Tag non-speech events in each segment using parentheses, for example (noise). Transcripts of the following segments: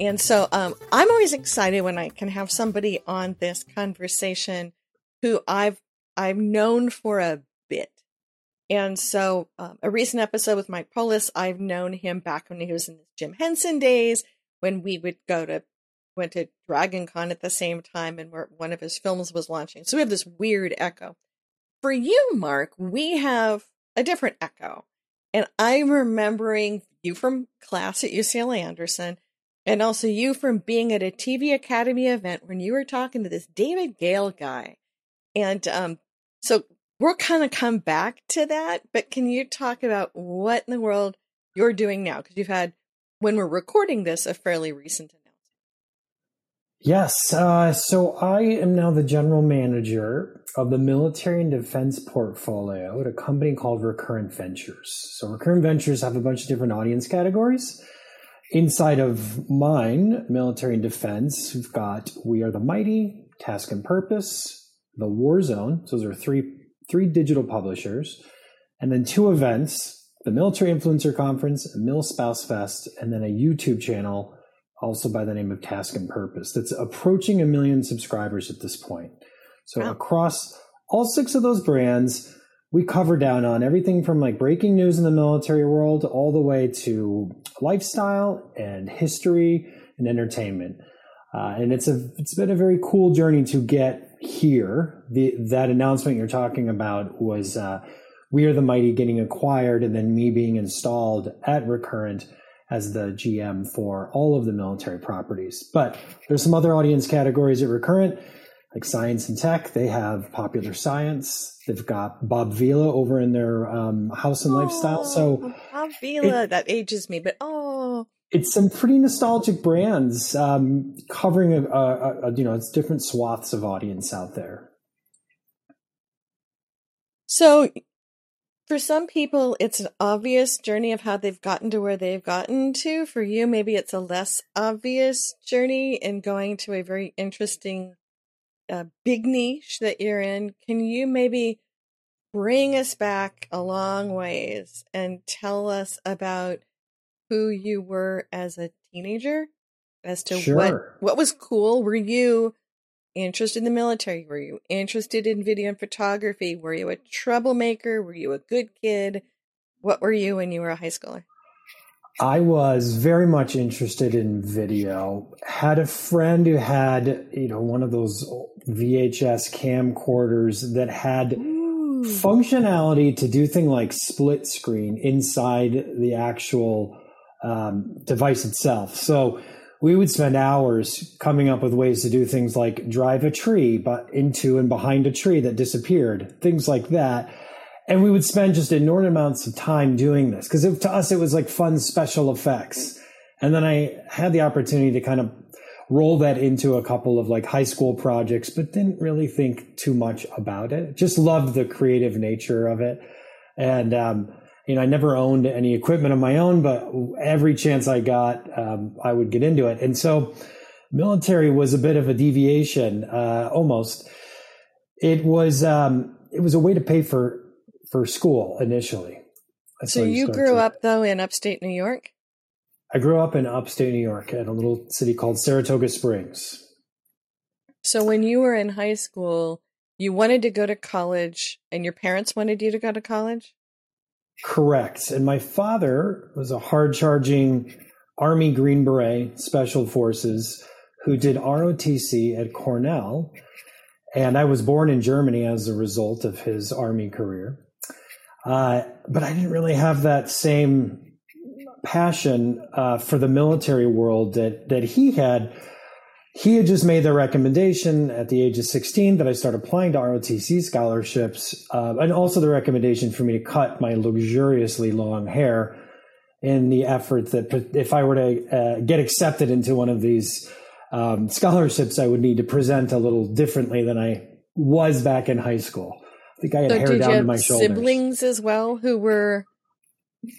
And so um, I'm always excited when I can have somebody on this conversation who I've I've known for a bit. And so um, a recent episode with Mike Polis, I've known him back when he was in his Jim Henson days when we would go to went to Dragon Con at the same time and where one of his films was launching. So we have this weird echo. For you, Mark, we have a different echo. And I'm remembering you from class at UCLA Anderson and also you from being at a TV Academy event when you were talking to this David Gale guy. And um, so we'll kind of come back to that, but can you talk about what in the world you're doing now? Because you've had, when we're recording this, a fairly recent announcement. Yes. Uh, so I am now the general manager of the military and defense portfolio at a company called Recurrent Ventures. So Recurrent Ventures have a bunch of different audience categories. Inside of mine, military and defense, we've got We Are the Mighty, Task and Purpose, The War Zone. So those are three three digital publishers, and then two events the Military Influencer Conference, MilSpouseFest, and then a YouTube channel also by the name of Task and Purpose that's approaching a million subscribers at this point. So wow. across all six of those brands, we cover down on everything from like breaking news in the military world all the way to lifestyle and history and entertainment. Uh, and it's a it's been a very cool journey to get here. The that announcement you're talking about was uh, we are the mighty getting acquired, and then me being installed at Recurrent as the GM for all of the military properties. But there's some other audience categories at Recurrent, like science and tech. They have popular science. They've got Bob Vila over in their um, house and oh, lifestyle. So Bob Vila, it, that ages me, but oh, it's some pretty nostalgic brands um, covering a, a, a, you know it's different swaths of audience out there. So for some people, it's an obvious journey of how they've gotten to where they've gotten to. For you, maybe it's a less obvious journey in going to a very interesting, uh, big niche that you're in. Can you maybe bring us back a long ways and tell us about who you were as a teenager? As to sure. what what was cool? Were you interested in the military? Were you interested in video and photography? Were you a troublemaker? Were you a good kid? What were you when you were a high schooler? I was very much interested in video. Had a friend who had, you know, one of those VHS camcorders that had Ooh. functionality to do thing like split screen inside the actual um, device itself. So we would spend hours coming up with ways to do things like drive a tree but into and behind a tree that disappeared things like that and we would spend just inordinate amounts of time doing this because to us it was like fun special effects and then i had the opportunity to kind of roll that into a couple of like high school projects but didn't really think too much about it just loved the creative nature of it and um, you know, I never owned any equipment of my own, but every chance I got, um, I would get into it. And so military was a bit of a deviation, uh, almost. It was, um, it was a way to pay for, for school initially. That's so you grew to. up though in upstate New York? I grew up in upstate New York at a little city called Saratoga Springs. So when you were in high school, you wanted to go to college and your parents wanted you to go to college? Correct. And my father was a hard charging Army Green Beret Special Forces who did ROTC at Cornell. And I was born in Germany as a result of his Army career. Uh, but I didn't really have that same passion uh, for the military world that, that he had he had just made the recommendation at the age of 16 that I start applying to ROTC scholarships, uh, and also the recommendation for me to cut my luxuriously long hair in the effort that if I were to uh, get accepted into one of these um, scholarships, I would need to present a little differently than I was back in high school. I think I had so hair down to my shoulders. Siblings as well who were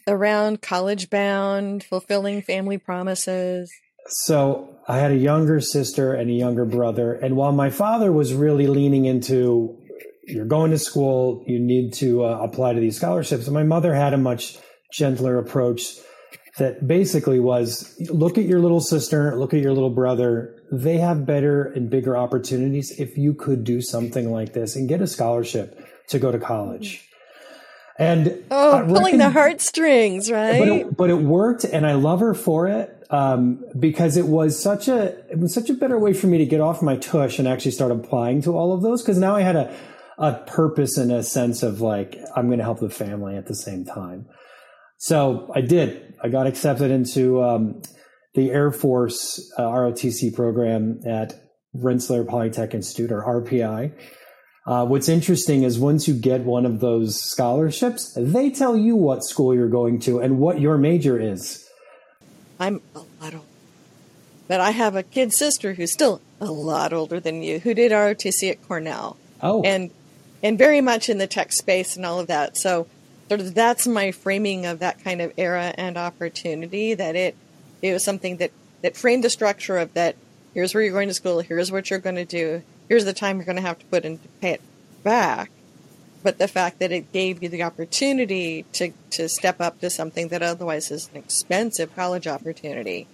around college bound, fulfilling family promises. So I had a younger sister and a younger brother. And while my father was really leaning into, you're going to school, you need to uh, apply to these scholarships, my mother had a much gentler approach that basically was look at your little sister, look at your little brother. They have better and bigger opportunities if you could do something like this and get a scholarship to go to college. And oh, pulling the heartstrings, right? But it, but it, worked, and I love her for it um, because it was such a it was such a better way for me to get off my tush and actually start applying to all of those. Because now I had a a purpose and a sense of like I'm going to help the family at the same time. So I did. I got accepted into um, the Air Force uh, ROTC program at Rensselaer Polytech Institute or RPI. Uh, what's interesting is once you get one of those scholarships, they tell you what school you're going to and what your major is. I'm a lot older, but I have a kid sister who's still a lot older than you who did ROTC at Cornell. Oh, and and very much in the tech space and all of that. So sort of that's my framing of that kind of era and opportunity that it it was something that that framed the structure of that here's where you're going to school here's what you're going to do here's the time you're going to have to put in to pay it back but the fact that it gave you the opportunity to to step up to something that otherwise is an expensive college opportunity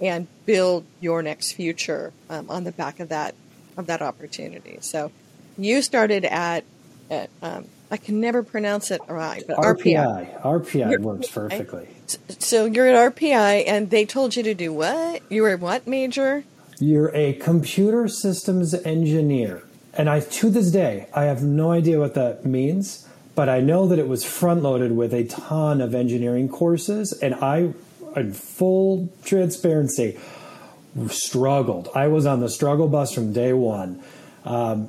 and build your next future um, on the back of that of that opportunity so you started at, at um, I can never pronounce it right, but RPI. RPI, RPI works perfectly. So you're at RPI, and they told you to do what? You were what major? You're a computer systems engineer, and I to this day I have no idea what that means. But I know that it was front loaded with a ton of engineering courses, and I, in full transparency, struggled. I was on the struggle bus from day one. Um,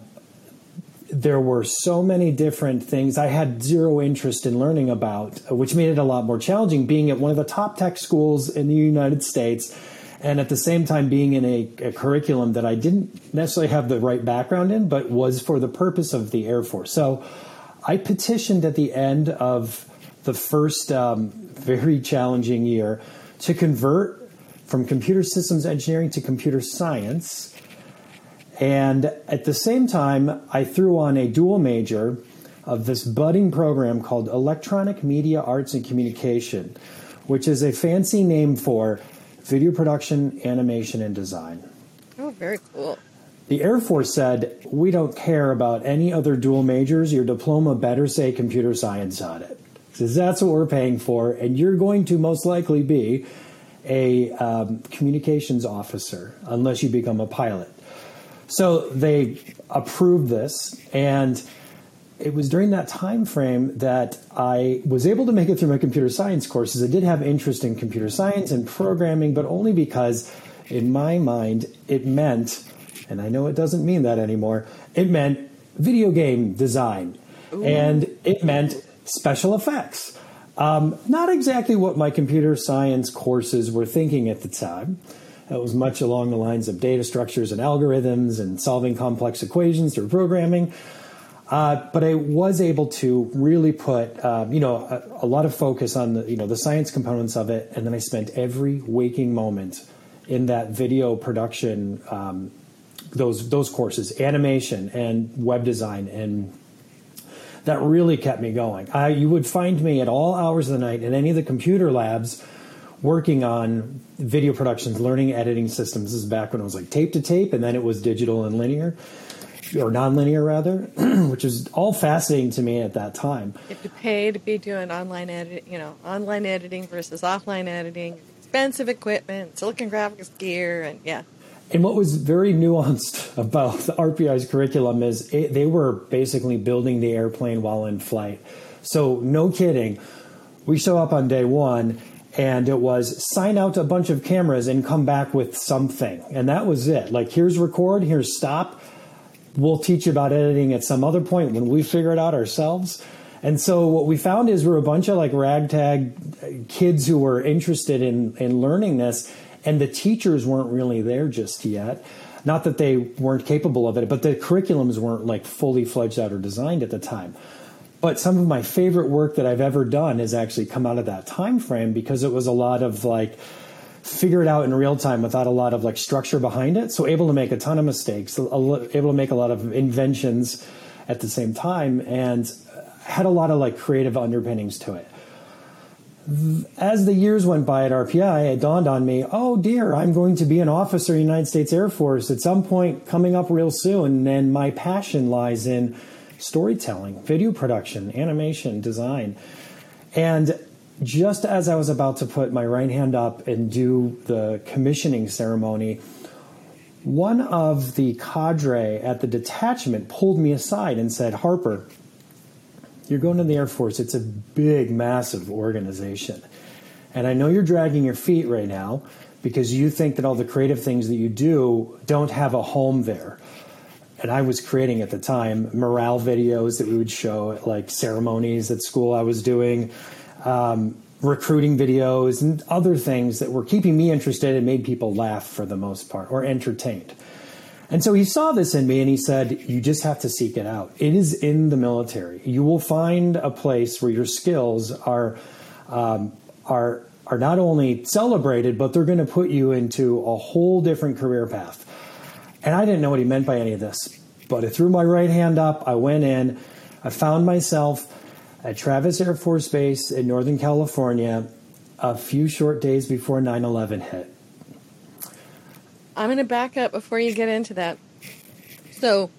there were so many different things I had zero interest in learning about, which made it a lot more challenging being at one of the top tech schools in the United States and at the same time being in a, a, curriculum that I didn't necessarily have the right background in, but was for the purpose of the Air Force. So I petitioned at the end of the first um, very challenging year to convert from computer systems engineering to computer science and at the same time, I threw on a dual major of this budding program called Electronic Media Arts and Communication, which is a fancy name for video production, animation, and design. Oh, very cool. The Air Force said, We don't care about any other dual majors. Your diploma better say computer science on it. Because that's what we're paying for, and you're going to most likely be a um, communications officer unless you become a pilot. So they approved this, and it was during that time frame that I was able to make it through my computer science courses. I did have interest in computer science and programming, but only because, in my mind, it meant, and I know it doesn't mean that anymore, it meant video game design, Ooh. and it meant special effects. Um, not exactly what my computer science courses were thinking at the time. It was much along the lines of data structures and algorithms and solving complex equations through programming. Uh, but I was able to really put, uh, you know, a, a, lot of focus on the, you know, the science components of it, and then I spent every waking moment in that video production, um, those those courses, animation and web design, and that really kept me going. I, you would find me at all hours of the night in any of the computer labs working on video productions, learning editing systems. This is back when it was like tape to tape, and then it was digital and linear, or non-linear rather, (clears throat) which was all fascinating to me at that time. You have to pay to be doing online edit, you know, online editing versus offline editing, expensive equipment, silicon graphics gear, and yeah. And what was very nuanced (laughs) about the RPI's curriculum is it, they were basically building the airplane while in flight. So no kidding, we show up on day one and it was sign out a bunch of cameras and come back with something. And that was it. Like, here's record, here's stop. We'll teach you about editing at some other point when we figure it out ourselves. And so what we found is we're a bunch of like ragtag kids who were interested in, in learning this, and the teachers weren't really there just yet. Not that they weren't capable of it, but the curriculums weren't like fully fledged out or designed at the time. But some of my favorite work that I've ever done has actually come out of that time frame because it was a lot of like figure it out in real time without a lot of like structure behind it. So able to make a ton of mistakes, able to make a lot of inventions at the same time, and had a lot of like creative underpinnings to it. as the years went by at RPI, it dawned on me, oh dear, I'm going to be an officer in the United States Air Force at some point coming up real soon. And my passion lies in storytelling, video production, animation, design. And just as I was about to put my right hand up and do the commissioning ceremony, one of the cadre at the detachment pulled me aside and said, Harper, you're going to the Air Force. It's a big, massive organization. And I know you're dragging your feet right now because you think that all the creative things that you do don't have a home there. And I was creating at the time morale videos that we would show at like ceremonies at school I was doing, um, recruiting videos, and other things that were keeping me interested and made people laugh for the most part or entertained. And so he saw this in me and he said, You just have to seek it out. It is in the military. You will find a place where your skills are, um, are, are not only celebrated, but they're going to put you into a whole different career path. And I didn't know what he meant by any of this, but I threw my right hand up. I went in. I found myself at Travis Air Force Base in Northern California a few short days before 9 11 hit. I'm going to back up before you get into that. So,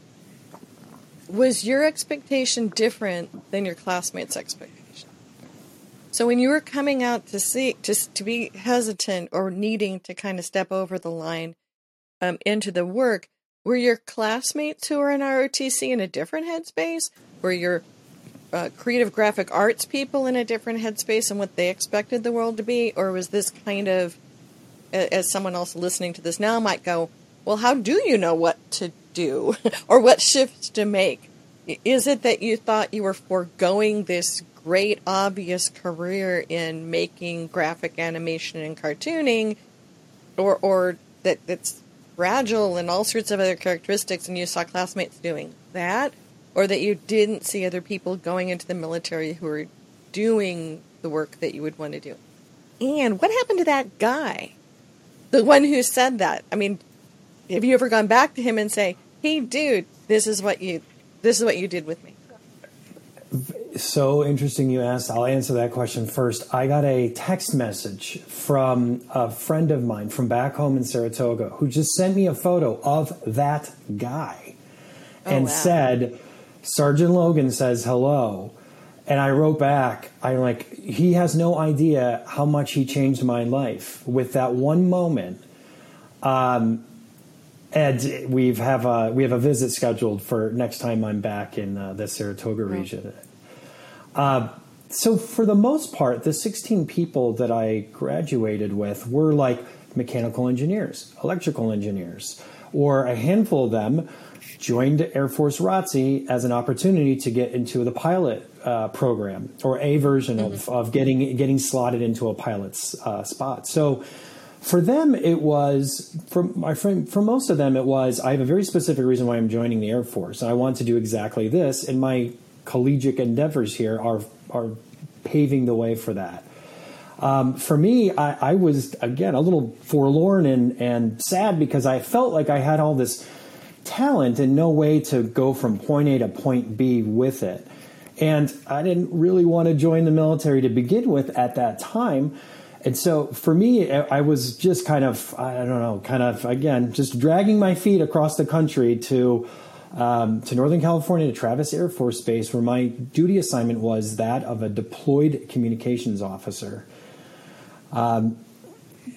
was your expectation different than your classmates' expectation? So, when you were coming out to see, just to be hesitant or needing to kind of step over the line um, into the work, were your classmates who were in ROTC in a different headspace? Were your uh, creative graphic arts people in a different headspace and what they expected the world to be? Or was this kind of as someone else listening to this now might go, well, how do you know what to do (laughs) or what shifts to make? Is it that you thought you were foregoing this great obvious career in making graphic animation and cartooning or or that that's fragile and all sorts of other characteristics and you saw classmates doing that or that you didn't see other people going into the military who were doing the work that you would want to do? And what happened to that guy? the one who said that. I mean, have you ever gone back to him and say, "Hey, dude, this is what you, this is what you did with me"? So interesting you asked. I'll answer that question first. I got a text message from a friend of mine from back home in Saratoga who just sent me a photo of that guy oh, and wow. said, Sergeant Logan says hello. And I wrote back, I'm like, he has no idea how much he changed my life with that one moment. Um, and we have a we have a visit scheduled for next time I'm back in uh, the Saratoga region. Uh, so for the most part, the 16 people that I graduated with were like mechanical engineers, electrical engineers, or a handful of them joined Air Force ROTC as an opportunity to get into the pilot uh, program or a version mm-hmm. of, of getting getting slotted into a pilot's uh, spot. So for them, it was for my friend. For most of them, it was I have a very specific reason why I'm joining the Air Force, I want to do exactly this. And my collegiate endeavors here are are paving the way for that. Um, for me, I, I, was again a little forlorn and and sad because I felt like I had all this talent and no way to go from point A to point B with it. And I didn't really want to join the military to begin with at that time. And so for me, I was just kind of, I don't know, kind of, again, just dragging my feet across the country to, um, to Northern California, to Travis Air Force Base, where my duty assignment was that of a deployed communications officer. Um,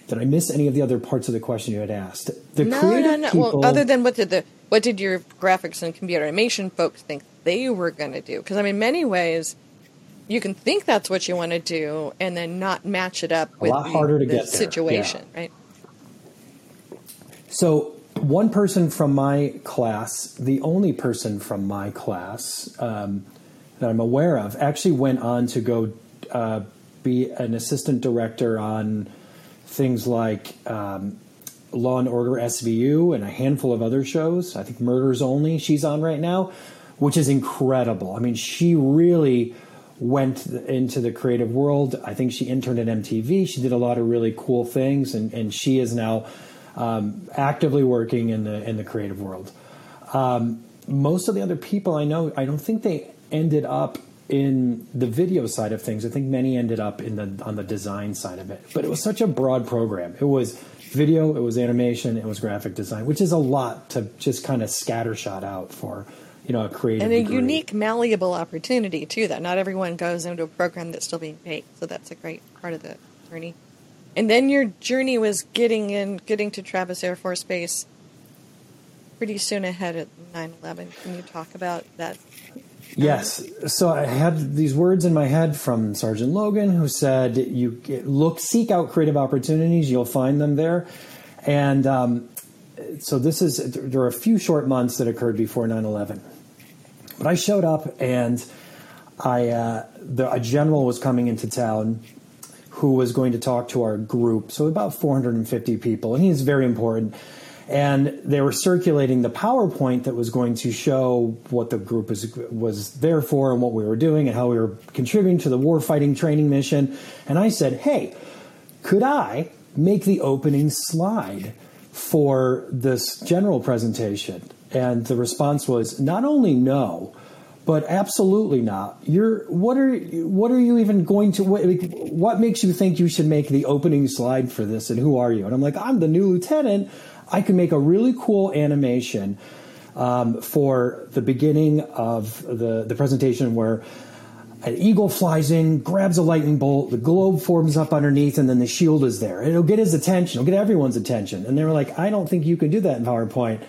did I miss any of the other parts of the question you had asked? The no, no, no. People, well, other than what did the what did your graphics and computer animation folks think they were going to do? Because I mean, many ways, you can think that's what you want to do, and then not match it up with a lot harder to get situation, yeah. right? So one person from my class, the only person from my class um, that I'm aware of, actually went on to go uh, be an assistant director on things like um, Law and Order SVU and a handful of other shows. I think Murders Only she's on right now, which is incredible. I mean, she really went into the creative world. I think she interned at MTV. She did a lot of really cool things, and, and she is now um, actively working in the in the creative world. Um, most of the other people I know, I don't think they ended up in the video side of things. I think many ended up in the on the design side of it. But it was such a broad program. It was video, it was animation, it was graphic design, which is a lot to just kind of scattershot out for you know a creative and a degree. unique malleable opportunity too that not everyone goes into a program that's still being paid. So that's a great part of the journey. And then your journey was getting in getting to travis air force base pretty soon ahead of 9-11 can you talk about that Yes. So I had these words in my head from Sergeant Logan, who said, "You look, seek out creative opportunities. You'll find them there." And um, so this is there are a few short months that occurred before 9/11, but I showed up and I uh, the, a general was coming into town who was going to talk to our group, so about 450 people, and he's very important and they were circulating the PowerPoint that was going to show what the group was was there for and what we were doing and how we were contributing to the warfighting training mission. And I said, "Hey, could I make the opening slide for this general presentation?" And the response was not only no, but absolutely not. You're what are what are you even going to what, what makes you think you should make the opening slide for this and who are you? And I'm like, I'm the new lieutenant. I can make a really cool animation um, for the beginning of the, the presentation where an eagle flies in, grabs a lightning bolt, the globe forms up underneath, and then the shield is there. It'll get his attention, it'll get everyone's attention. And they were like, I don't think you can do that in PowerPoint.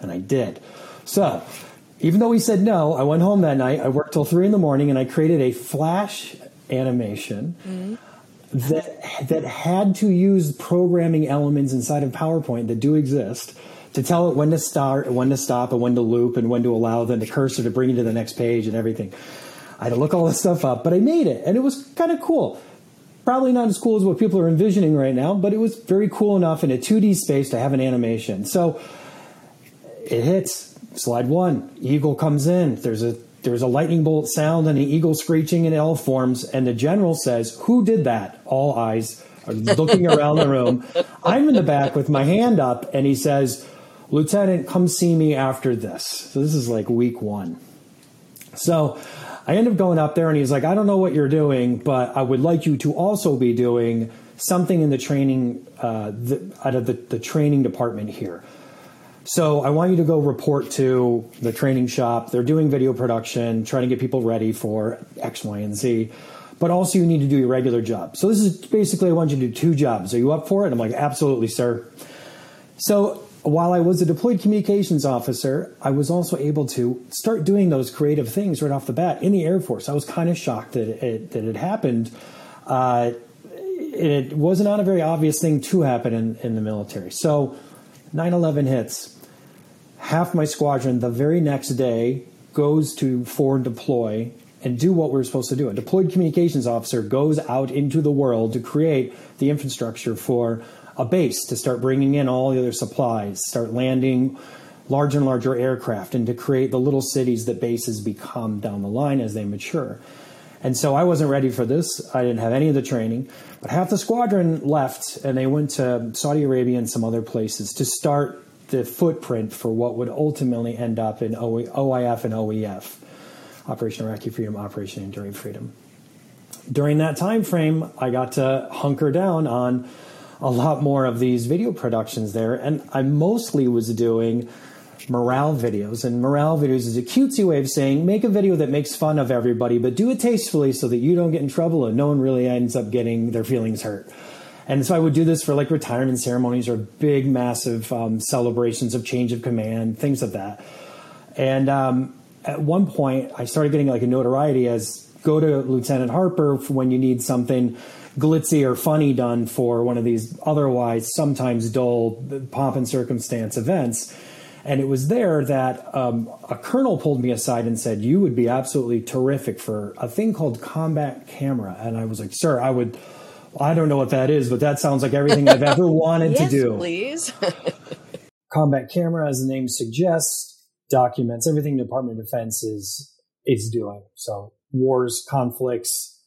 And I did. So, even though he said no, I went home that night. I worked till three in the morning and I created a flash animation. Mm-hmm that that had to use programming elements inside of PowerPoint that do exist to tell it when to start, when to stop, and when to loop, and when to allow the cursor to bring you to the next page and everything. I had to look all this stuff up, but I made it, and it was kind of cool. Probably not as cool as what people are envisioning right now, but it was very cool enough in a 2D space to have an animation. So it hits. Slide one, eagle comes in. There's a there's a lightning bolt sound and an eagle screeching in L forms, and the general says, Who did that? All eyes are looking around the room. I'm in the back with my hand up, and he says, Lieutenant, come see me after this. So this is like week one. So I end up going up there, and he's like, I don't know what you're doing, but I would like you to also be doing something in the training, uh, the, out of the, the training department here. So I want you to go report to the training shop. They're doing video production, trying to get people ready for X, Y, and Z. But also, you need to do your regular job. So this is basically I want you to do two jobs. Are you up for it? I'm like, absolutely, sir. So while I was a deployed communications officer, I was also able to start doing those creative things right off the bat in the Air Force. I was kind of shocked that it, that it happened. Uh, it was not a very obvious thing to happen in, in the military. So 9 11 hits. Half my squadron the very next day goes to forward deploy and do what we're supposed to do. A deployed communications officer goes out into the world to create the infrastructure for a base to start bringing in all the other supplies, start landing larger and larger aircraft, and to create the little cities that bases become down the line as they mature. And so I wasn't ready for this. I didn't have any of the training. But half the squadron left and they went to Saudi Arabia and some other places to start the footprint for what would ultimately end up in OIF and OEF, Operation Iraqi Freedom, Operation Enduring Freedom. During that time frame, I got to hunker down on a lot more of these video productions there, and I mostly was doing morale videos. And morale videos is a cutesy way of saying make a video that makes fun of everybody, but do it tastefully so that you don't get in trouble and no one really ends up getting their feelings hurt. And so I would do this for like retirement ceremonies or big, massive um, celebrations of change of command, things like that. And um, at one point, I started getting like a notoriety as go to Lieutenant Harper when you need something glitzy or funny done for one of these otherwise sometimes dull pomp and circumstance events and it was there that um, a colonel pulled me aside and said, You would be absolutely terrific for a thing called combat camera. And I was like, Sir, I would. I don't know what that is, but that sounds like everything I've ever (laughs) wanted yes, to do. Please. (laughs) combat camera, as the name suggests, documents everything the Department of Defense is is doing. So wars, conflicts,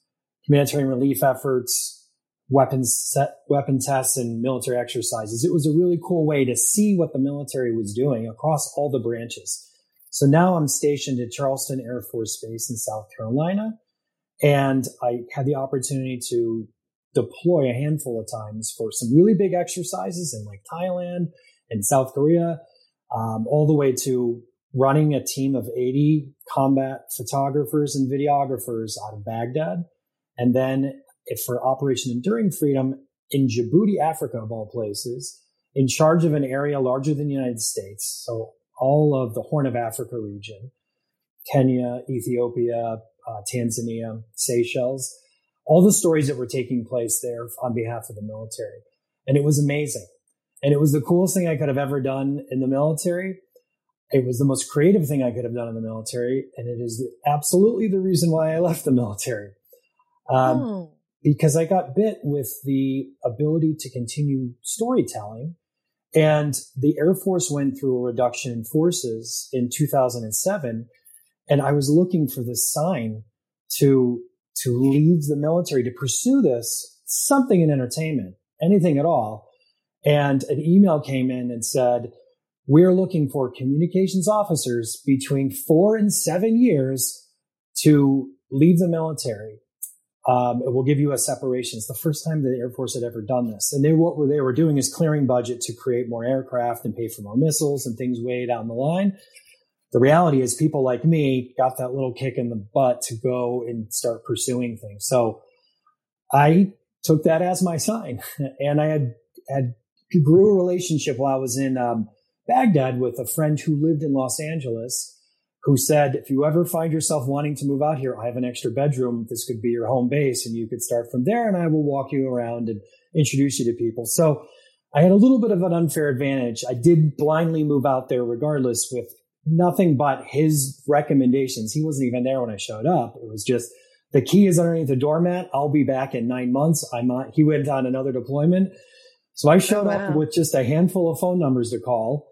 humanitarian relief efforts, weapons set, weapon tests and military exercises. It was a really cool way to see what the military was doing across all the branches. So now I'm stationed at Charleston Air Force Base in South Carolina. And I had the opportunity to deploy a handful of times for some really big exercises in like Thailand and South Korea, um, all the way to running a team of 80 combat photographers and videographers out of Baghdad. And then for Operation Enduring Freedom in Djibouti, Africa, of all places, in charge of an area larger than the United States. So all of the Horn of Africa region, Kenya, Ethiopia, uh, Tanzania, Seychelles, all the stories that were taking place there on behalf of the military. And it was amazing. And it was the coolest thing I could have ever done in the military. It was the most creative thing I could have done in the military. And it is absolutely the reason why I left the military. Um, oh. Because I got bit with the ability to continue storytelling and the Air Force went through a reduction in forces in 2007. And I was looking for this sign to, to leave the military to pursue this, something in entertainment, anything at all. And an email came in and said, we're looking for communications officers between four and seven years to leave the military um, it will give you a separation. It's the first time the Air Force had ever done this. And they, what they were doing is clearing budget to create more aircraft and pay for more missiles and things way down the line. The reality is people like me got that little kick in the butt to go and start pursuing things. So I took that as my sign (laughs) and I had, had grew a relationship while I was in um, Baghdad with a friend who lived in Los Angeles who said, if you ever find yourself wanting to move out here, I have an extra bedroom. This could be your home base and you could start from there and I will walk you around and introduce you to people. So I had a little bit of an unfair advantage. I did blindly move out there regardless with nothing but his recommendations. He wasn't even there when I showed up. It was just the key is underneath the doormat. I'll be back in nine months. I'm on, he went on another deployment. So I showed oh, wow. up with just a handful of phone numbers to call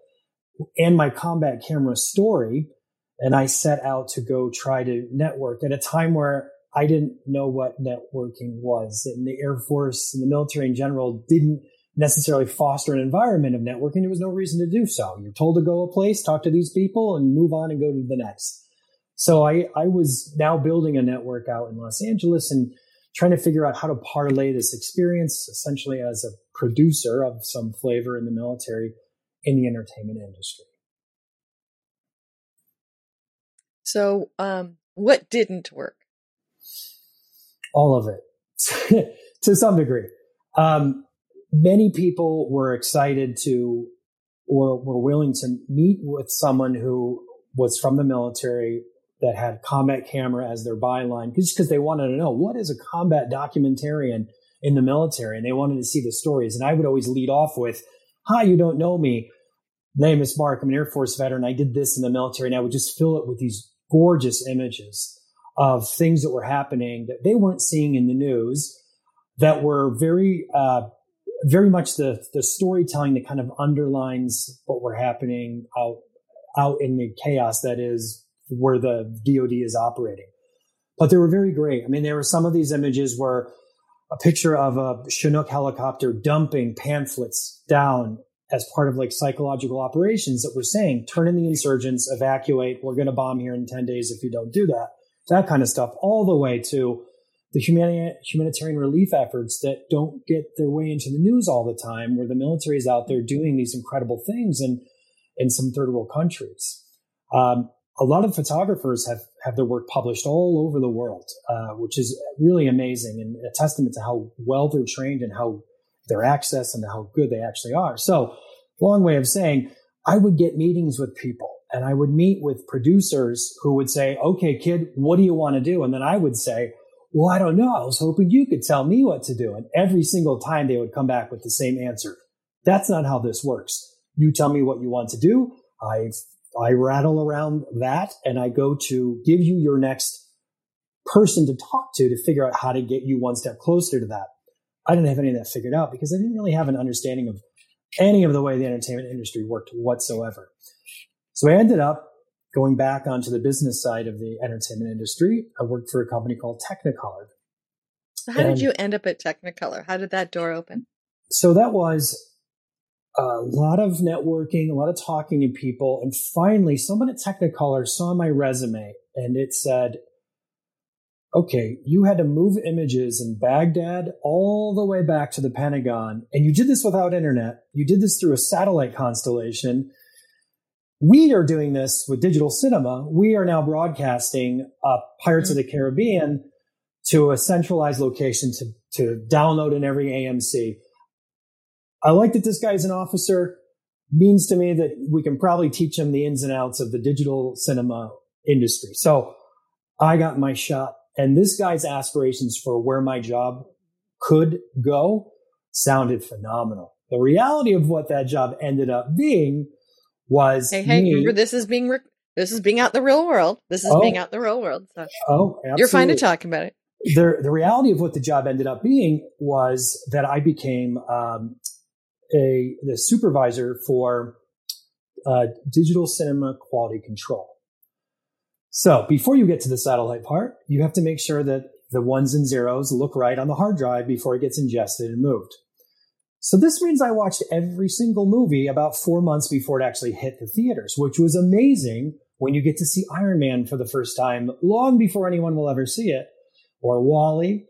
and my combat camera story and I set out to go try to network at a time where I didn't know what networking was. And the Air Force and the military in general didn't necessarily foster an environment of networking. There was no reason to do so. You're told to go a place, talk to these people, and move on and go to the next. So I, I was now building a network out in Los Angeles and trying to figure out how to parlay this experience essentially as a producer of some flavor in the military in the entertainment industry. So, um, what didn't work? All of it, (laughs) to some degree. Um, many people were excited to, or were willing to meet with someone who was from the military that had combat camera as their byline, just because they wanted to know what is a combat documentarian in the military, and they wanted to see the stories. And I would always lead off with, "Hi, you don't know me." name is Mark. I'm an Air Force veteran. I did this in the military, and I would just fill it with these gorgeous images of things that were happening that they weren't seeing in the news that were very, uh, very much the, the storytelling that kind of underlines what were happening out, out in the chaos that is where the DoD is operating. But they were very great. I mean, there were some of these images where a picture of a Chinook helicopter dumping pamphlets down as part of like psychological operations that we're saying turn in the insurgents, evacuate, we're going to bomb here in 10 days if you don't do that. That kind of stuff, all the way to the humanitarian relief efforts that don't get their way into the news all the time, where the military is out there doing these incredible things in, in some third world countries. Um, a lot of photographers have, have their work published all over the world, uh, which is really amazing and a testament to how well they're trained and how their access and how good they actually are. So, long way of saying, I would get meetings with people and I would meet with producers who would say, okay, kid, what do you want to do? And then I would say, well, I don't know. I was hoping you could tell me what to do. And every single time they would come back with the same answer. That's not how this works. You tell me what you want to do. I, I rattle around that and I go to give you your next person to talk to to figure out how to get you one step closer to that. I didn't have any of that figured out because I didn't really have an understanding of any of the way the entertainment industry worked whatsoever. So I ended up going back onto the business side of the entertainment industry. I worked for a company called Technicolor. So how and did you end up at Technicolor? How did that door open? So that was a lot of networking, a lot of talking to people. And finally, someone at Technicolor saw my resume and it said, okay, you had to move images in Baghdad all the way back to the Pentagon, and you did this without internet. You did this through a satellite constellation. We are doing this with digital cinema. We are now broadcasting uh, Pirates of the Caribbean to a centralized location to, to download in every AMC. I like that this guy's an officer. Means to me that we can probably teach him the ins and outs of the digital cinema industry. So I got my shot and this guy's aspirations for where my job could go sounded phenomenal. The reality of what that job ended up being was hey, hey, me, remember this is being re- this is being out the real world. This is oh, being out the real world. So oh, absolutely. you're fine to talk about it. The the reality of what the job ended up being was that I became um, a the supervisor for uh, digital cinema quality control. So before you get to the satellite part, you have to make sure that the ones and zeros look right on the hard drive before it gets ingested and moved. So this means I watched every single movie about four months before it actually hit the theaters, which was amazing when you get to see Iron Man for the first time long before anyone will ever see it, or WALL-E.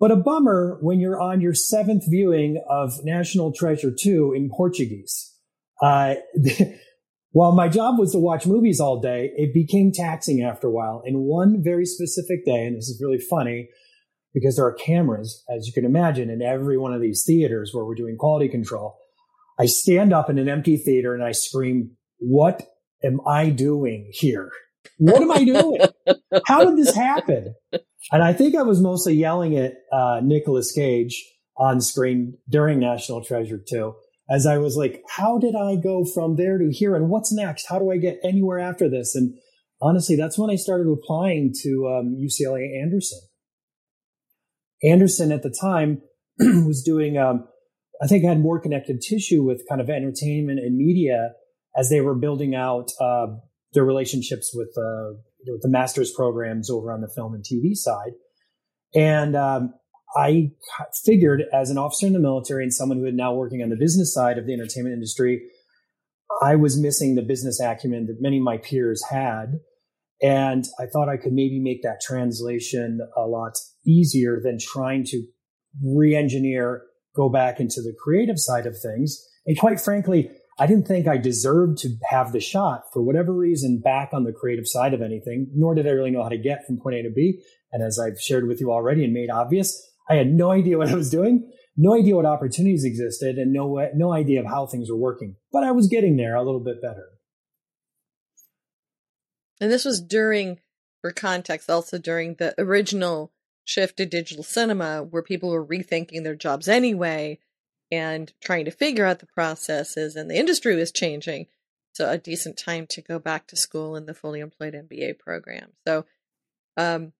But a bummer when you're on your seventh viewing of National Treasure 2 in Portuguese. Uh, (laughs) While my job was to watch movies all day, it became taxing after a while. And one very specific day, and this is really funny because there are cameras, as you can imagine, in every one of these theaters where we're doing quality control. I stand up in an empty theater and I scream, What am I doing here? What am I doing? How did this happen? And I think I was mostly yelling at uh, Nicolas Cage on screen during National Treasure 2 as I was like, how did I go from there to here? And what's next? How do I get anywhere after this? And honestly, that's when I started applying to um, UCLA Anderson. Anderson at the time (clears throat) was doing, um, I think, had more connected tissue with kind of entertainment and media as they were building out uh, their relationships with, uh, with the master's programs over on the film and TV side. And um, I figured as an officer in the military and someone who had now working on the business side of the entertainment industry, I was missing the business acumen that many of my peers had. And I thought I could maybe make that translation a lot easier than trying to re engineer, go back into the creative side of things. And quite frankly, I didn't think I deserved to have the shot for whatever reason back on the creative side of anything, nor did I really know how to get from point A to B. And as I've shared with you already and made obvious, I had no idea what I was doing, no idea what opportunities existed, and no no idea of how things were working. But I was getting there a little bit better. And this was during, for context, also during the original shift to digital cinema, where people were rethinking their jobs anyway and trying to figure out the processes, and the industry was changing. So a decent time to go back to school in the fully employed MBA program. So um,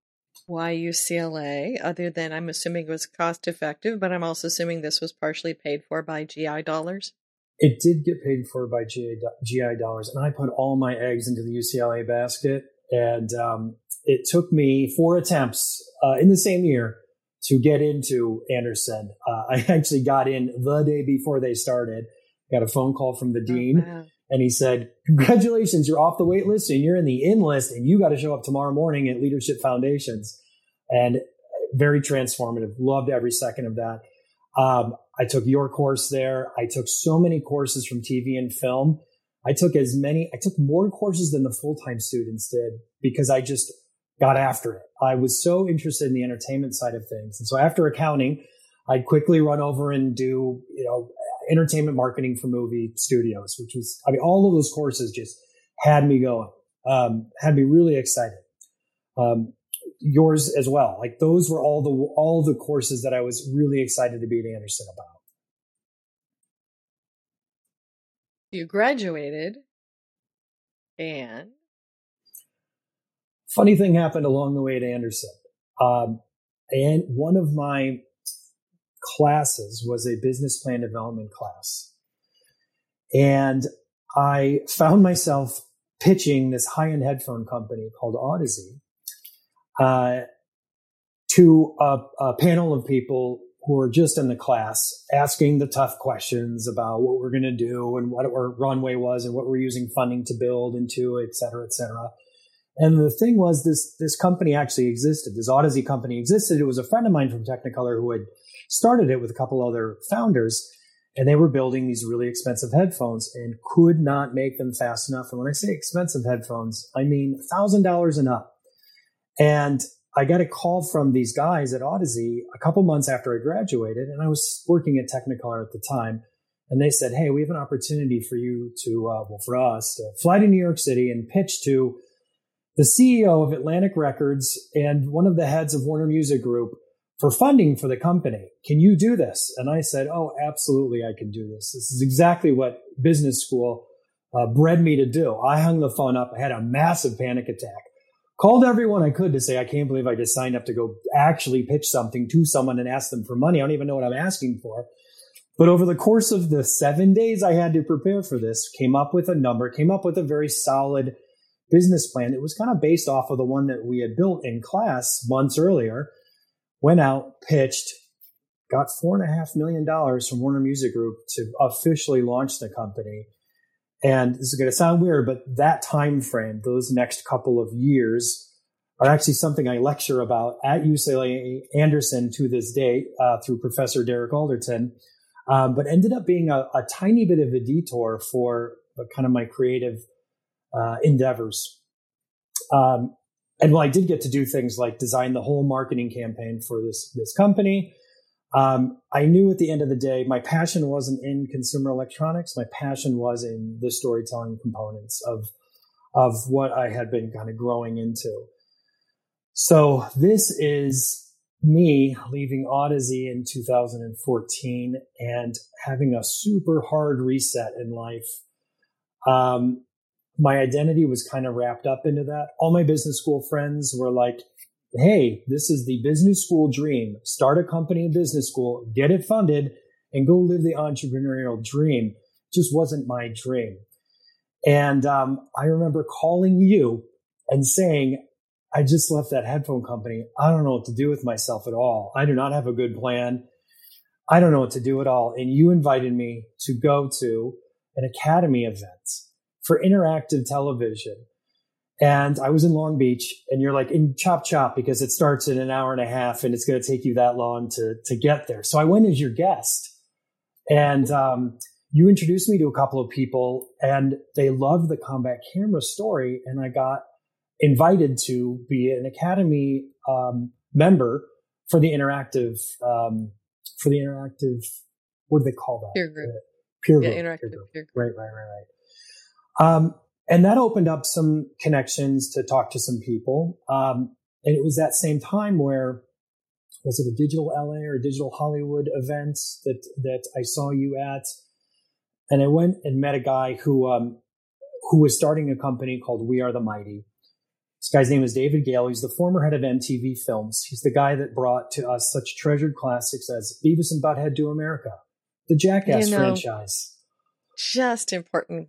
why UCLA, other than I'm assuming it was cost effective, but I'm also assuming this was partially paid for by GI dollars? It did get paid for by GI, GI dollars, and I put all my eggs into the UCLA basket. And um, it took me four attempts uh, in the same year to get into Anderson. Uh, (laughs) I actually got in the day before they started. Got a phone call from the oh, dean. Oh, wow. And he said, Congratulations, you're off the wait list and you're in the in list, and you got to show up tomorrow morning at Leadership Foundations. And very transformative. Loved every second of that. Um, I took your course there. I took so many courses from TV and film. I took as many, I took more courses than the full time students did because I just got after it. I was so interested in the entertainment side of things. And so after accounting, I'd quickly run over and do, you know, entertainment marketing for movie studios, which was, I mean, all of those courses just had me going, um, had me really excited. Um, yours as well. Like those were all the, all the courses that I was really excited to be at Anderson about. You graduated and funny thing happened along the way at Anderson. Um, and one of my classes was a business plan development class. And I found myself pitching this high end headphone company called Audeze uh, to a, a, panel of people who were just in the class asking the tough questions about what we're going to do and what our runway was and what we're using funding to build into, et cetera, et cetera. And the thing was, this this company actually existed. This Audeze company existed. It was a friend of mine from Technicolor who had started it with a couple other founders, and they were building these really expensive headphones and could not make them fast enough. And when I say expensive headphones, I mean thousand dollars and up. And I got a call from these guys at Audeze a couple months after I graduated, and I was working at Technicolor at the time. And they said, "Hey, we have an opportunity for you to, uh, well, for us to fly to New York City and pitch to." The CEO of Atlantic Records and one of the heads of Warner Music Group for funding for the company. Can you do this? And I said, Oh, absolutely, I can do this. This is exactly what business school uh, bred me to do. I hung the phone up. I had a massive panic attack. Called everyone I could to say, I can't believe I just signed up to go actually pitch something to someone and ask them for money. I don't even know what I'm asking for. But over the course of the seven days I had to prepare for this, came up with a number, came up with a very solid business plan. It was kind of based off of the one that we had built in class months earlier. Went out, pitched, got four and a half million dollars from Warner Music Group to officially launch the company. And this is going to sound weird, but that time frame, those next couple of years, are actually something I lecture about at UCLA Anderson to this day uh, through Professor Derek Alderton. Um, but ended up being a, a, tiny bit of a detour for uh, kind of my creative uh, endeavors. Um, and while I did get to do things like design the whole marketing campaign for this this company, um, I knew at the end of the day my passion wasn't in consumer electronics. My passion was in the storytelling components of of what I had been kind of growing into. So this is me leaving Audeze in 2014 and having a super hard reset in life. Um, my identity was kind of wrapped up into that. All my business school friends were like, Hey, this is the business school dream. Start a company in business school, get it funded and go live the entrepreneurial dream. Just wasn't my dream. And um, I remember calling you and saying, I just left that headphone company. I don't know what to do with myself at all. I do not have a good plan. I don't know what to do at all. And you invited me to go to an academy event for interactive television. And I was in Long Beach and you're like in chop chop because it starts in an hour and a half and it's going to take you that long to, to get there. So I went as your guest and, um, you introduced me to a couple of people and they loved the combat camera story. And I got invited to be an Academy, um, member for the interactive, um, for the interactive, what do they call that? Peer group. Uh, peer group. Yeah, interactive peer group. Peer group. Right, right, right, right. Um, and that opened up some connections to talk to some people. Um, and it was that same time where was it a digital LA or digital Hollywood event that that I saw you at? And I went and met a guy who um, who was starting a company called We Are the Mighty. This guy's name is David Gale. He's the former head of MTV Films. He's the guy that brought to us such treasured classics as Beavis and Butthead to America, the Jackass you know, franchise. Just important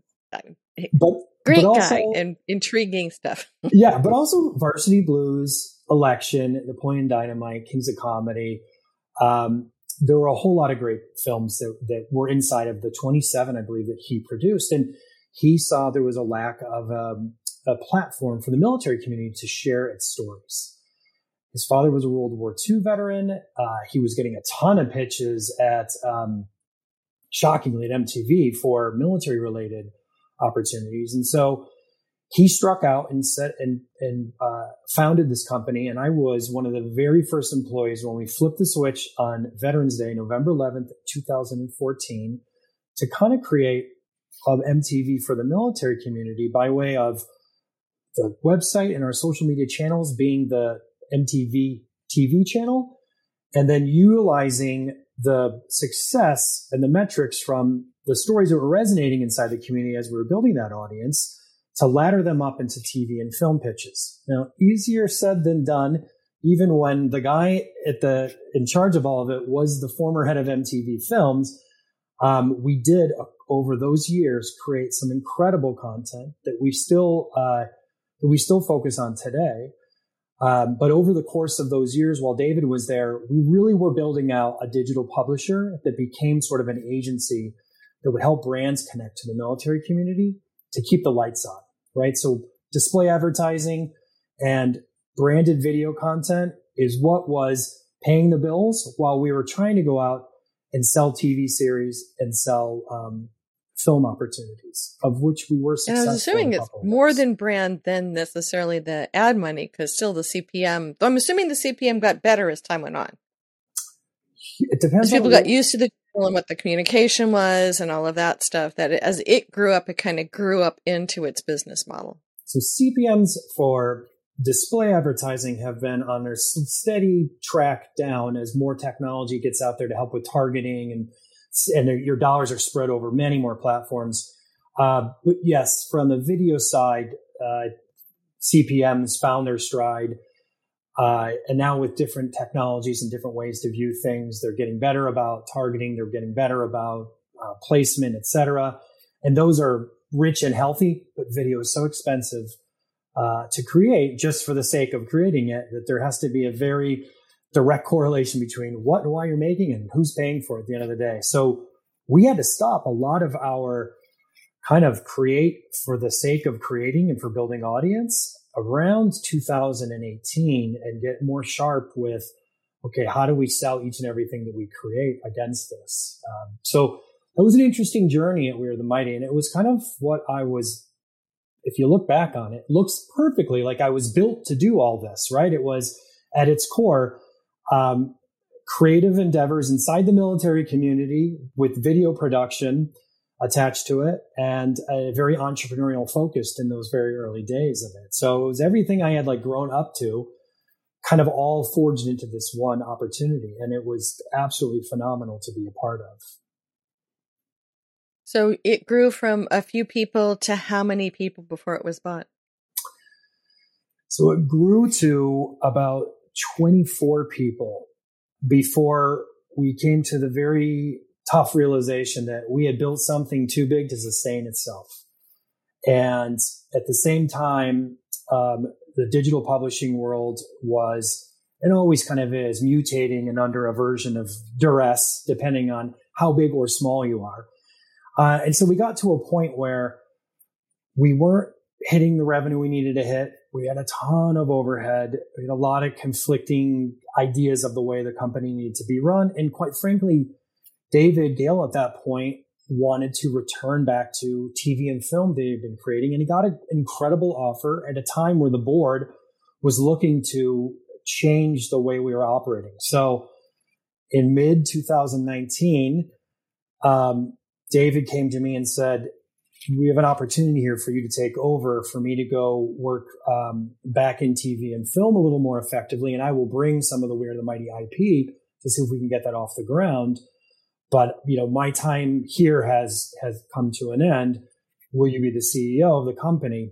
but great but also, guy and intriguing stuff. (laughs) yeah, but also Varsity Blues, Election, Napoleon Dynamite, Kings of Comedy. Um, there were a whole lot of great films that, that were inside of the 27, I believe, that he produced. And he saw there was a lack of um, a platform for the military community to share its stories. His father was a World War II veteran. Uh, he was getting a ton of pitches at, um, shockingly, at MTV for military related opportunities. And so he struck out and set and and uh, founded this company. And I was one of the very first employees when we flipped the switch on Veterans Day, November 11th, 2014, to kind of create of MTV for the military community by way of the website and our social media channels being the MTV TV channel, and then utilizing the success and the metrics from the stories that were resonating inside the community as we were building that audience to ladder them up into TV and film pitches. Now, easier said than done, even when the guy at the in charge of all of it was the former head of MTV Films. Um, we did uh, over those years create some incredible content that we still uh, that we still focus on today. Um, but over the course of those years, while David was there, we really were building out a digital publisher that became sort of an agency that would help brands connect to the military community to keep the lights on, right? So display advertising and branded video content is what was paying the bills while we were trying to go out and sell TV series and sell um, film opportunities, of which we were successful. And I was assuming it's more than brand than necessarily the ad money, because still the CPM. I'm assuming the CPM got better as time went on. It depends. people got used to the and what the communication was and all of that stuff. That it, as it grew up, it kind of grew up into its business model. So CPMs for display advertising have been on their steady track down as more technology gets out there to help with targeting and and your dollars are spread over many more platforms. Uh, but yes, from the video side, uh, CPMs found their stride. Uh, and now with different technologies and different ways to view things, they're getting better about targeting. They're getting better about uh, placement, etc. And those are rich and healthy, but video is so expensive uh, to create just for the sake of creating it that there has to be a very direct correlation between what and why you're making and who's paying for it at the end of the day. So we had to stop a lot of our kind of create for the sake of creating and for building audience around 2018 and get more sharp with okay how do we sell each and everything that we create against this? Um, so it was an interesting journey at we are the mighty and it was kind of what i was if you look back on it looks perfectly like i was built to do all this right? It was at its core um, creative endeavors inside the military community with video production attached to it and a very entrepreneurial focused in those very early days of it. So it was everything I had like grown up to kind of all forged into this one opportunity. And it was absolutely phenomenal to be a part of. So it grew from a few people to how many people before it was bought? So it grew to about 24 people before we came to the very tough realization that we had built something too big to sustain itself. And at the same time, um, the digital publishing world was and always kind of is mutating and under a version of duress, depending on how big or small you are. Uh, and so we got to a point where we weren't hitting the revenue we needed to hit. We had a ton of overhead. We had a lot of conflicting ideas of the way the company needed to be run. And quite frankly, David Gale at that point wanted to return back to TV and film they had been creating. And he got an incredible offer at a time where the board was looking to change the way we were operating. So in mid 2019, um, David came to me and said, we have an opportunity here for you to take over, for me to go work um, back in TV and film a little more effectively. And I will bring some of the We Are the Mighty IP to see if we can get that off the ground. But you know, my time here has has come to an end. Will you be the CEO of the company?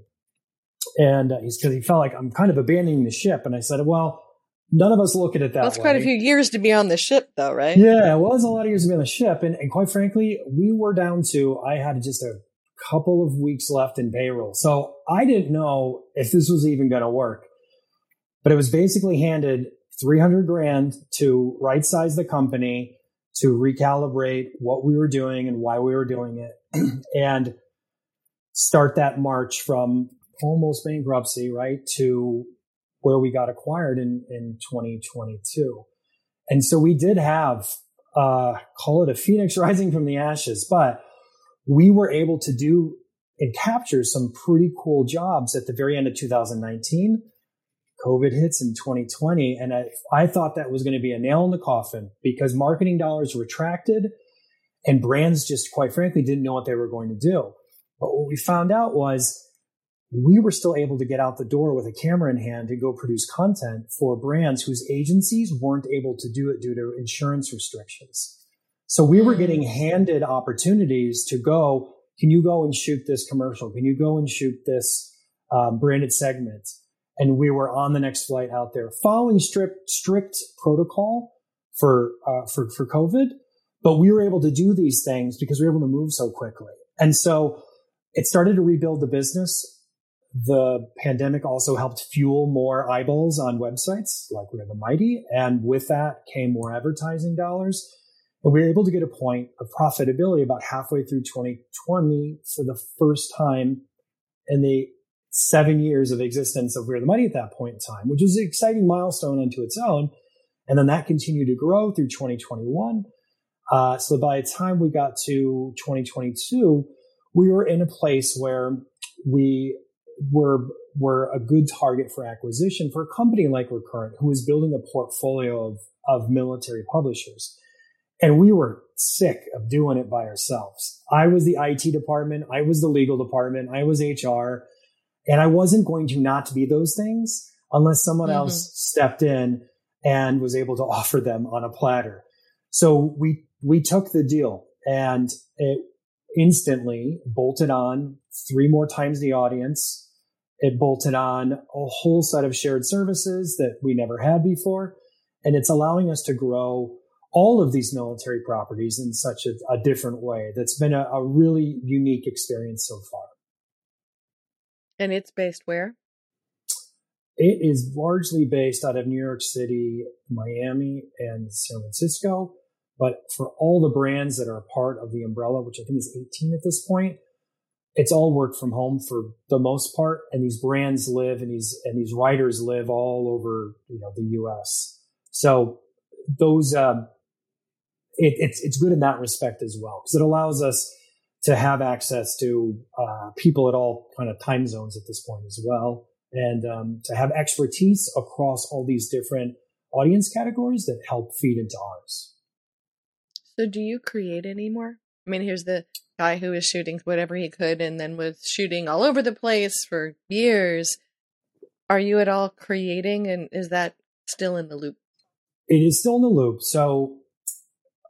And uh, he's because he felt like I'm kind of abandoning the ship. And I said, well, none of us look at it that That's way. quite a few years to be on the ship, though, right? Yeah, it was a lot of years to be on the ship. And, and quite frankly, we were down to, I had just a couple of weeks left in payroll. So I didn't know if this was even going to work. But it was basically handed 300 grand to right size the company, to recalibrate what we were doing and why we were doing it, (clears throat) and start that march from almost bankruptcy, right, to where we got acquired in, in 2022. And so we did have, uh, call it a phoenix (laughs) rising from the ashes, but we were able to do and capture some pretty cool jobs at the very end of 2019 COVID hits in 2020. And I, I thought that was going to be a nail in the coffin because marketing dollars retracted and brands just quite frankly didn't know what they were going to do. But what we found out was we were still able to get out the door with a camera in hand to go produce content for brands whose agencies weren't able to do it due to insurance restrictions. So we were getting mm. handed opportunities to go, can you go and shoot this commercial? Can you go and shoot this um, branded segment? And we were on the next flight out there, following strict strict protocol for uh, for for COVID. But we were able to do these things because we were able to move so quickly, and so it started to rebuild the business the pandemic also helped fuel more eyeballs on websites like We're the Mighty. And with that came more advertising dollars. And we were able to get a point of profitability about halfway through 2020 for the first time in the seven years of existence of We're the Mighty at that point in time, which was an exciting milestone unto its own. And then that continued to grow through 2021. Uh, so by the time we got to 2022, we were in a place where we were were a good target for acquisition for a company like Recurrent, who was building a portfolio of, of military publishers. And we were sick of doing it by ourselves. I was the IT department. I was the legal department. I was HR. And I wasn't going to not be those things unless someone mm-hmm. else stepped in and was able to offer them on a platter. So we, we took the deal and it instantly bolted on three more times the audience. It bolted on a whole set of shared services that we never had before. And it's allowing us to grow all of these military properties in such a, a different way. That's been a, a really unique experience so far. And it's based where? It is largely based out of New York City, Miami, and San Francisco. But for all the brands that are part of the umbrella, which I think is 18 at this point, it's all work from home for the most part. And these brands live and these, and these writers live all over, you know, the US. So those, um, it, it's, it's good in that respect as well, because it allows us to have access to uh, people at all kind of time zones at this point as well, and um, to have expertise across all these different audience categories that help feed into ours. So, do you create anymore? I mean, here's the guy who was shooting whatever he could and then was shooting all over the place for years. Are you at all creating, and is that still in the loop? It is still in the loop. So,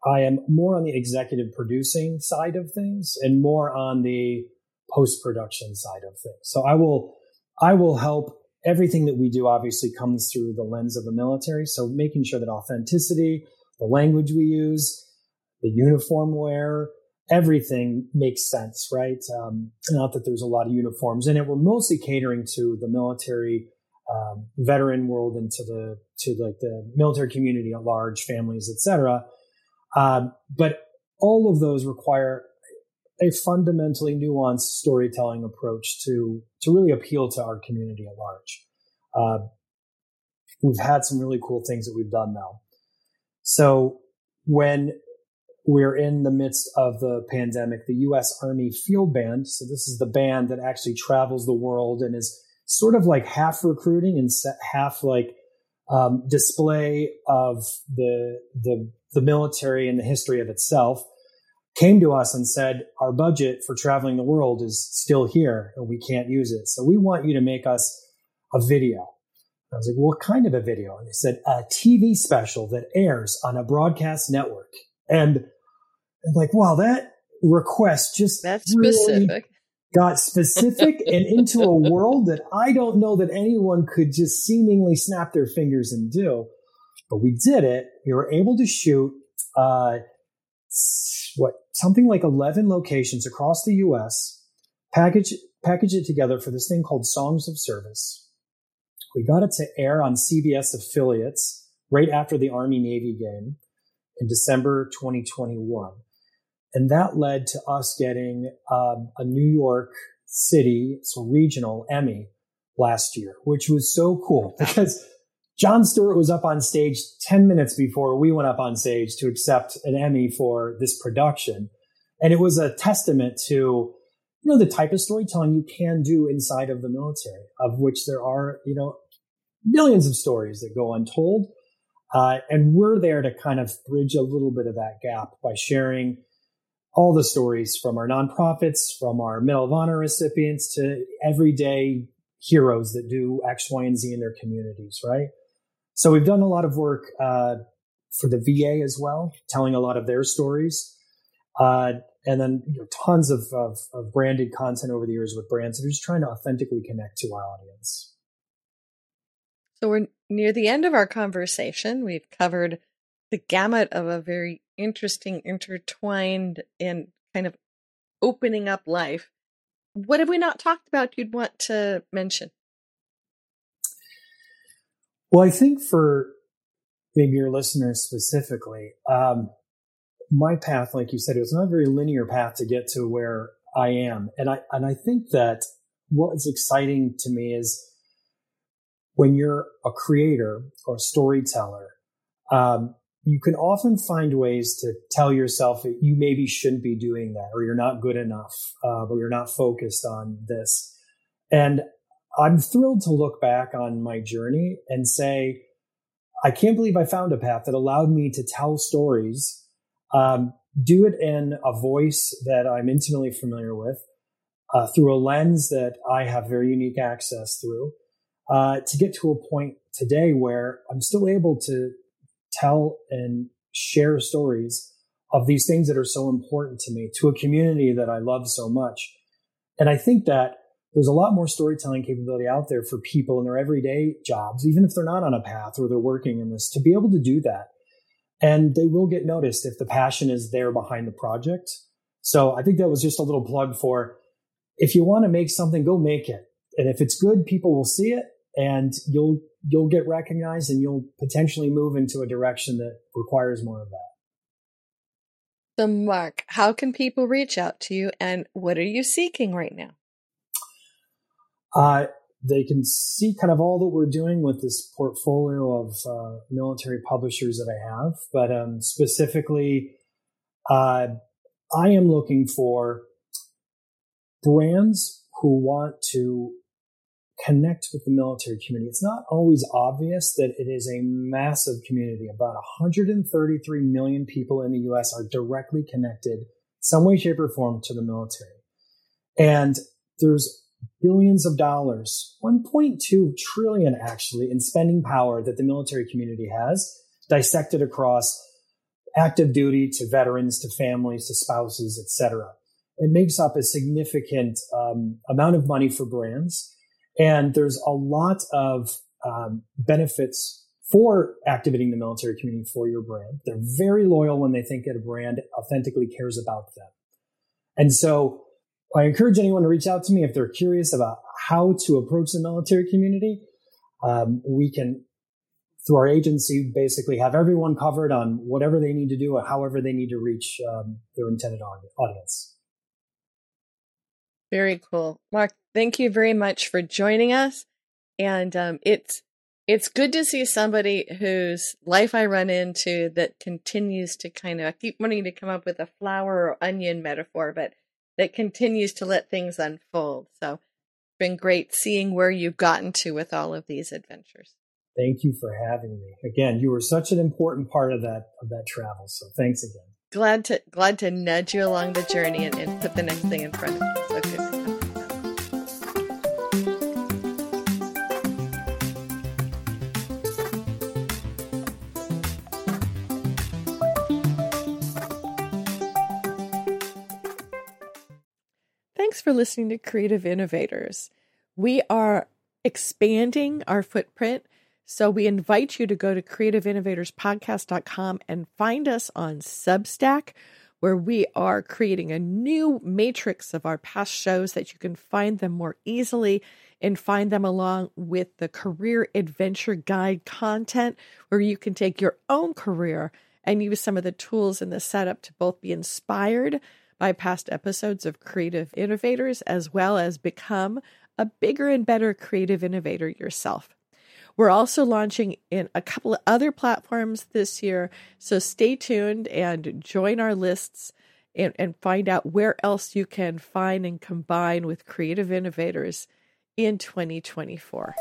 I am more on the executive producing side of things and more on the post production side of things. So I will, I will help everything that we do obviously comes through the lens of the military. So making sure that authenticity, the language we use, the uniform wear, everything makes sense, right? Um, not that there's a lot of uniforms in it. We're mostly catering to the military um, veteran world and to the to like the military community at large, families, etc. Um, but all of those require a fundamentally nuanced storytelling approach to to really appeal to our community at large. Uh, we've had some really cool things that we've done now. So when we're in the midst of the pandemic, the U.S. Army Field Band, so this is the band that actually travels the world and is sort of like half recruiting and half like um, display of the the the military and the history of itself, came to us and said, Our budget for traveling the world is still here and we can't use it. So we want you to make us a video. I was like, What kind of a video? And they said, A TV special that airs on a broadcast network. And I'm like, Wow, that request just that's specific. Really got specific (laughs) and into a world that I don't know that anyone could just seemingly snap their fingers and do. But we did it. We were able to shoot uh, what something like eleven locations across the U.S. Package package it together for this thing called Songs of Service. We got it to air on CBS affiliates right after the Army Navy game in December 2021. And that led to us getting um, a New York City, so regional Emmy last year, which was so cool (laughs) because Jon Stewart was up on stage 10 minutes before we went up on stage to accept an Emmy for this production. And it was a testament to, you know, the type of storytelling you can do inside of the military, of which there are, you know, millions of stories that go untold. Uh, and we're there to kind of bridge a little bit of that gap by sharing all the stories from our nonprofits, from our Medal of Honor recipients to everyday heroes that do X, Y, and Z in their communities, right? So we've done a lot of work uh, for the VA as well, telling a lot of their stories. Uh, and then you know, tons of, of, of, branded content over the years with brands that are just trying to authentically connect to our audience. So we're near the end of our conversation. We've covered the gamut of a very interesting, intertwined, and kind of opening up life. what have we not talked about you'd want to mention? Well, I think for maybe your listeners specifically, um, my path, like you said, it was not a very linear path to get to where I am, and I and I think that what is exciting to me is when you're a creator or a storyteller, um, you can often find ways to tell yourself that you maybe shouldn't be doing that, or you're not good enough, uh, or you're not focused on this. And I'm thrilled to look back on my journey and say, I can't believe I found a path that allowed me to tell stories, um, do it in a voice that I'm intimately familiar with, uh, through a lens that I have very unique access through, uh, to get to a point today where I'm still able to tell and share stories of these things that are so important to me to a community that I love so much. And I think that there's a lot more storytelling capability out there for people in their everyday jobs, even if they're not on a path or they're working in this, to be able to do that. And they will get noticed if the passion is there behind the project. So I think that was just a little plug for if you want to make something, go make it. And if it's good, people will see it and you'll you'll get recognized and you'll potentially move into a direction that requires more of that. So Mark, how can people reach out to you and what are you seeking right now? Uh, they can see kind of all that we're doing with this portfolio of uh, military publishers that I have, but um, specifically, uh, I am looking for brands who want to connect with the military community. It's not always obvious that it is a massive community. About 133 million people in the US are directly connected, some way, shape, or form, to the military. And there's billions of dollars, 1.2 trillion actually, in spending power that the military community has, dissected across active duty to veterans to families to spouses, etc. It makes up a significant um, amount of money for brands and there's a lot of um, benefits for activating the military community for your brand. They're very loyal when they think that a brand authentically cares about them. And so I encourage anyone to reach out to me if they're curious about how to approach the military community. Um, we can, through our agency, basically have everyone covered on whatever they need to do or however they need to reach um, their intended audience. Very cool. Mark, thank you very much for joining us. And um, it's it's good to see somebody whose life I run into that continues to kind of I keep wanting to come up with a flower or onion metaphor, but that continues to let things unfold. So it's been great seeing where you've gotten to with all of these adventures. Thank you for having me. Again, you were such an important part of that of that travel. So thanks again glad to glad to nudge you along the journey and, and put the next thing in front of you. So good. For listening to Creative Innovators. We are expanding our footprint so we invite you to go to creativeinnovatorspodcast.com and find us on Substack, where we are creating a new matrix of our past shows that you can find them more easily and find them along with the career adventure guide content, where you can take your own career and use some of the tools in the setup to both be inspired by past episodes of Creative Innovators as well as become a bigger and better creative innovator yourself. We're also launching in a couple of other platforms this year. So stay tuned and join our lists and, and find out where else you can find and combine with creative innovators in 2024.